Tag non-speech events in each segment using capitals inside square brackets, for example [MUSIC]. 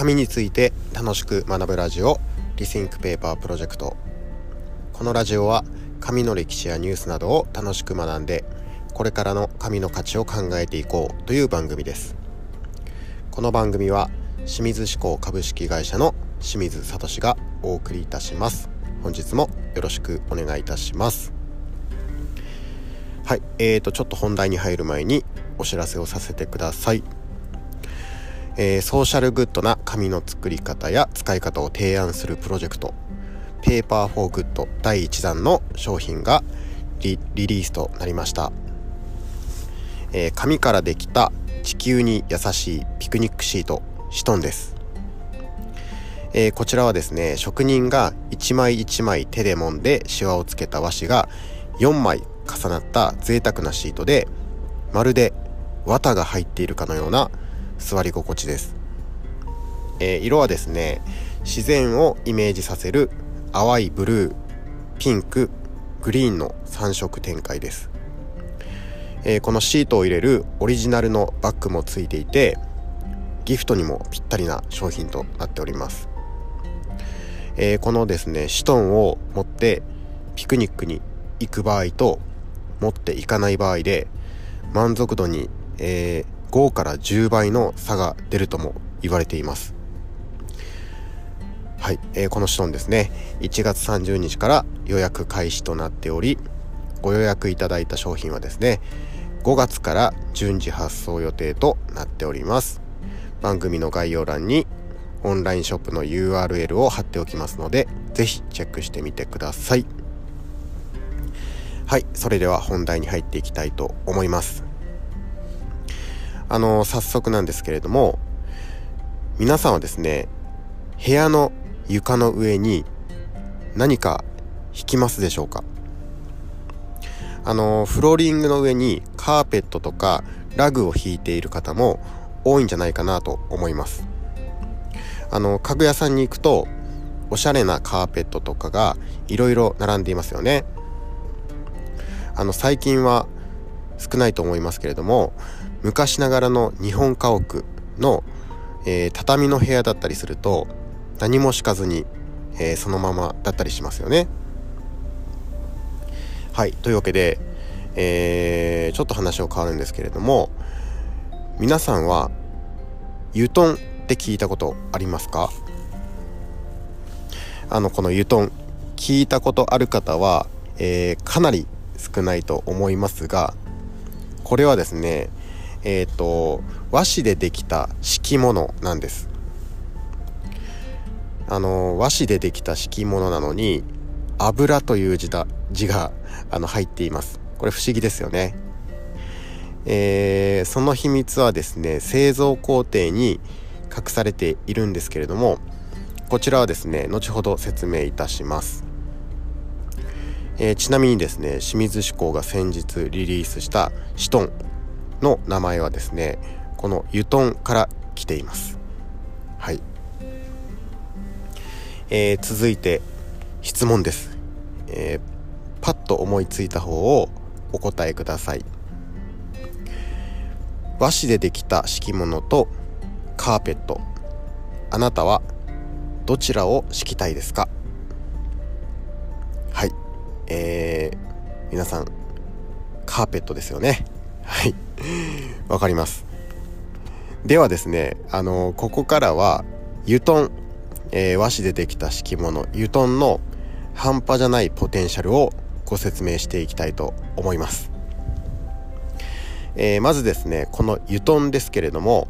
紙について楽しく学ぶラジオリシンクペーパープロジェクト。このラジオは紙の歴史やニュースなどを楽しく学んでこれからの紙の価値を考えていこうという番組です。この番組は清水志向株式会社の清水聡がお送りいたします。本日もよろしくお願いいたします。はいえーとちょっと本題に入る前にお知らせをさせてください。えー、 social good な紙の作り方や使い方を提案するプロジェクトペーパーフォーグッド第1弾の商品がリリースとなりました、えー、紙からできた地球に優しいピクニックシートシトンです、えー、こちらはですね職人が1枚1枚手で揉んでシワをつけた和紙が4枚重なった贅沢なシートでまるで綿が入っているかのような座り心地です、えー、色はですね自然をイメージさせる淡いブルーピンクグリーンの3色展開です、えー、このシートを入れるオリジナルのバッグもついていてギフトにもぴったりな商品となっております、えー、このですねシトンを持ってピクニックに行く場合と持っていかない場合で満足度に、えー、5から10倍の差が出るとも言われています。はい、えー、このシトンですね。1月30日から予約開始となっておりご予約いただいた商品はですね5月から順次発送予定となっております。番組の概要欄にオンラインショップの URL を貼っておきますので是非チェックしてみてください。はい。それでは本題に入っていきたいと思います。あの早速なんですけれども皆さんはですね部屋の床の上に何か引きますでしょうか？あのフローリングの上にカーペットとかラグを引いている方も多いんじゃないかなと思います。あの家具屋さんに行くとおしゃれなカーペットとかがいろいろ並んでいますよね。あの最近は少ないと思いますけれども昔ながらの日本家屋の、えー、畳の部屋だったりすると何も敷かずに、えー、そのままだったりしますよね。はいというわけで、えー、ちょっと話を変わるんですけれども皆さんはユトンって聞いたことありますか？あのこのユトン聞いたことある方は、えー、かなり少ないと思いますがこれはですねえっ、ー、と和紙でできた敷物なんです。あの和紙でできた敷物なのに油という字だ字があの入っています。これ不思議ですよね。えー、その秘密はですね製造工程に隠されているんですけれどもこちらはですね後ほど説明いたします、えー、ちなみにですね清水志向が先日リリースしたシトン。の名前はですねこのユトンから来ています。はい、えー、続いて質問です、えー、パッと思いついた方をお答えください。和紙でできた敷物とカーペット。あなたはどちらを敷きたいですか？はい。えー、皆さんカーペットですよね。はい。わかります。ではですねあのここからは油トえー、和紙でできた敷物油トンの半端じゃないポテンシャルをご説明していきたいと思います、えー、まずですねこの油トンですけれども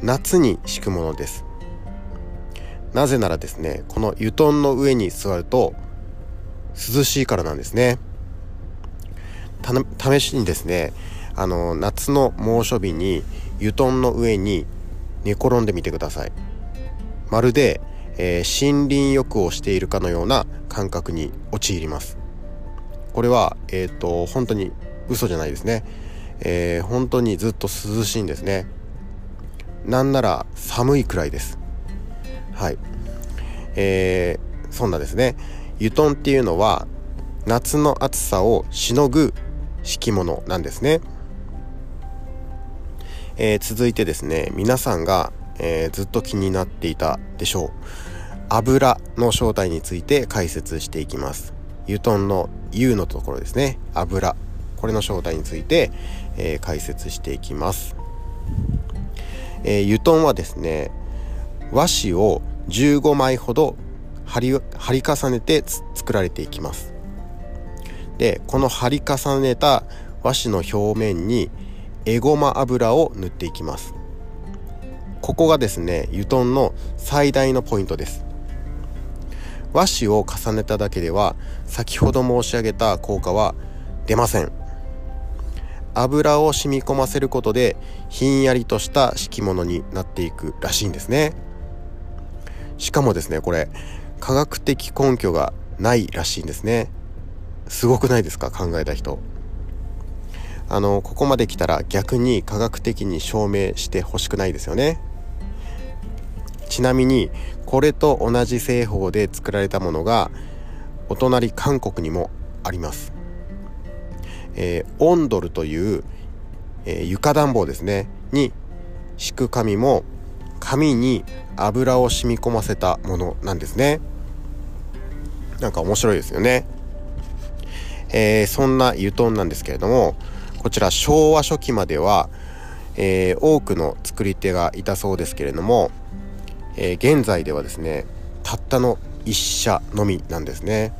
夏に敷くものです。なぜならですねこの油トンの上に座ると涼しいからなんですね。試しにですねあの夏の猛暑日に油団の上に寝転んでみてください。まるで、えー、森林浴をしているかのような感覚に陥ります。これはえっ、ー、と本当に嘘じゃないですね、えー、本当にずっと涼しいんですね。なんなら寒いくらいです。はい。えー、そんなですね。油団っていうのは夏の暑さをしのぐ敷物なんですね。えー、続いてですね皆さんが、えー、ずっと気になっていたでしょう油の正体について解説していきます。油団の U のところですね。油これの正体について、えー、解説していきます、えー、油団はですね和紙を15枚ほど貼り貼り重ねて作られていきます。でこの貼り重ねた和紙の表面にエゴマ油を塗っていきます。ここがですね油団の最大のポイントです。和紙を重ねただけでは先ほど申し上げた効果は出ません。油を染み込ませることでひんやりとした敷物になっていくらしいんですね。しかもですねこれ科学的根拠がないらしいんですね。すごくないですか？考えた人。あのここまで来たら逆に科学的に証明してほしくないですよね。ちなみにこれと同じ製法で作られたものがお隣韓国にもあります、えー、オンドルという、えー、床暖房ですね。に敷く紙も紙に油を染み込ませたものなんですね。なんか面白いですよね、えー、そんな油団なんですけれどもこちら昭和初期までは、えー、多くの作り手がいたそうですけれどもえー、現在ではですねたったの1社のみなんですね、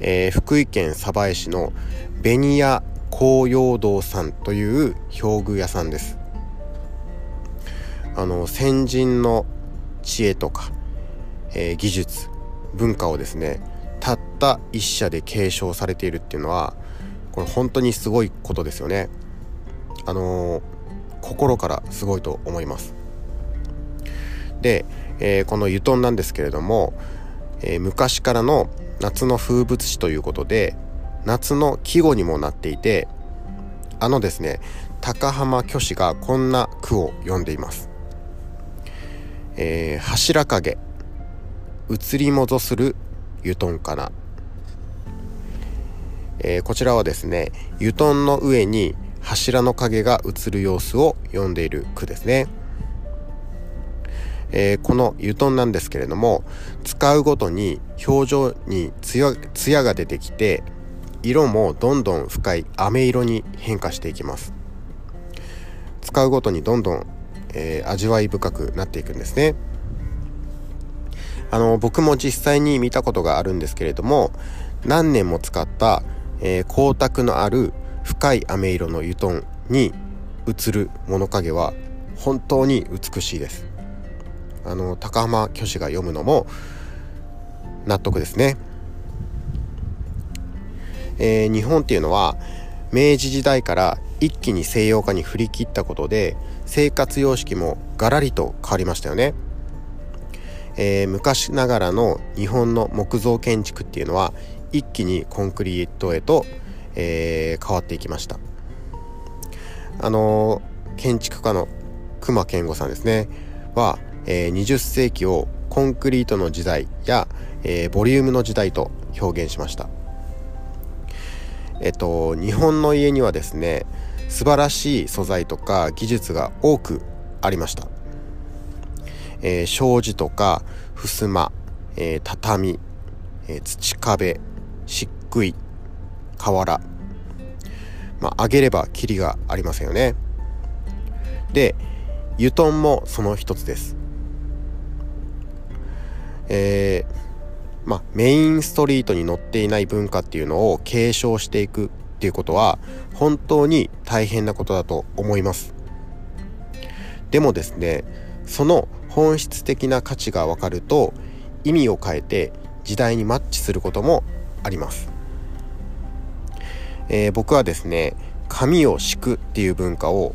えー、福井県鯖江市の紅屋紅葉堂さんという表具屋さんです。あの先人の知恵とか、えー、技術文化をですねたった一社で継承されているっていうのはこれ本当にすごいことですよね。あのー、心からすごいと思います。で、えー、この油団なんですけれども、えー、昔からの夏の風物詩ということで夏の季語にもなっていてあのですね高浜虚子がこんな句を読んでいます。えー、柱影移り戻する油団かな、えー、こちらはですね油団の上に柱の影が映る様子を読んでいる句ですね。えー、この油団なんですけれども使うごとに表情にツヤが出てきて色もどんどん深い飴色に変化していきます使うごとにどんどん、えー、味わい深くなっていくんですねあの僕も実際に見たことがあるんですけれども何年も使った、えー、光沢のある深い飴色の油団に映る物陰は本当に美しいですあの高浜虚子が読むのも納得ですね。えー、日本っていうのは明治時代から一気に西洋化に振り切ったことで生活様式もガラリと変わりましたよね。えー、昔ながらの日本の木造建築っていうのは一気にコンクリートへと、えー、変わっていきました。あの、建築家の隈研吾さんですね。はえー、20世紀をコンクリートの時代や、えー、ボリュームの時代と表現しました。えっと日本の家にはですね素晴らしい素材とか技術が多くありました、えー、障子とか襖、えー、畳、えー、土壁漆喰瓦まあ、上げればキリがありませんよね。で油団もその一つです。えー、まあ、メインストリートに載っていない文化っていうのを継承していくっていうことは本当に大変なことだと思います。でもですねその本質的な価値が分かると意味を変えて時代にマッチすることもあります、えー、僕はですね紙を敷くっていう文化を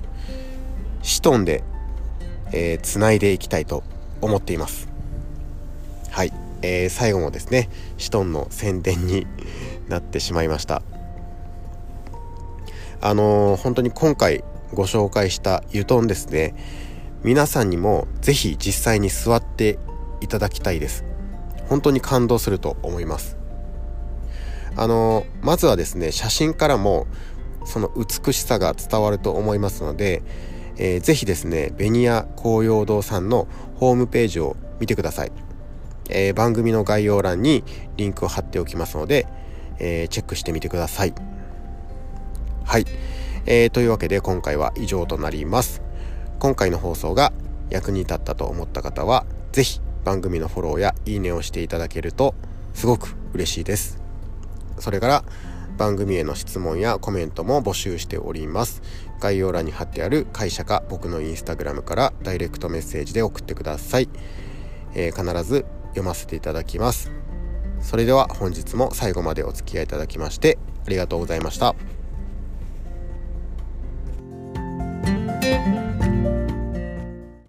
シトンで、えー、つないでいきたいと思っています。はい、えー、最後もですねシトンの宣伝に [LAUGHS] なってしまいました。あのー、本当に今回ご紹介したユトンですね皆さんにも是非実際に座っていただきたいです。本当に感動すると思います。あの、まずはですね写真からもその美しさが伝わると思いますので、えー、ぜひですねベニヤ紅葉堂さんのホームページを見てください、えー、番組の概要欄にリンクを貼っておきますので、えー、チェックしてみてください。はい、えー、というわけで今回は以上となります。今回の放送が役に立ったと思った方は是非番組のフォローやいいねをしていただけるとすごく嬉しいです。それから番組への質問やコメントも募集しております。概要欄に貼ってある会社か僕のインスタグラムからダイレクトメッセージで送ってください、えー、必ず読ませていただきます。それでは本日も最後までお付き合いいただきましてありがとうございました。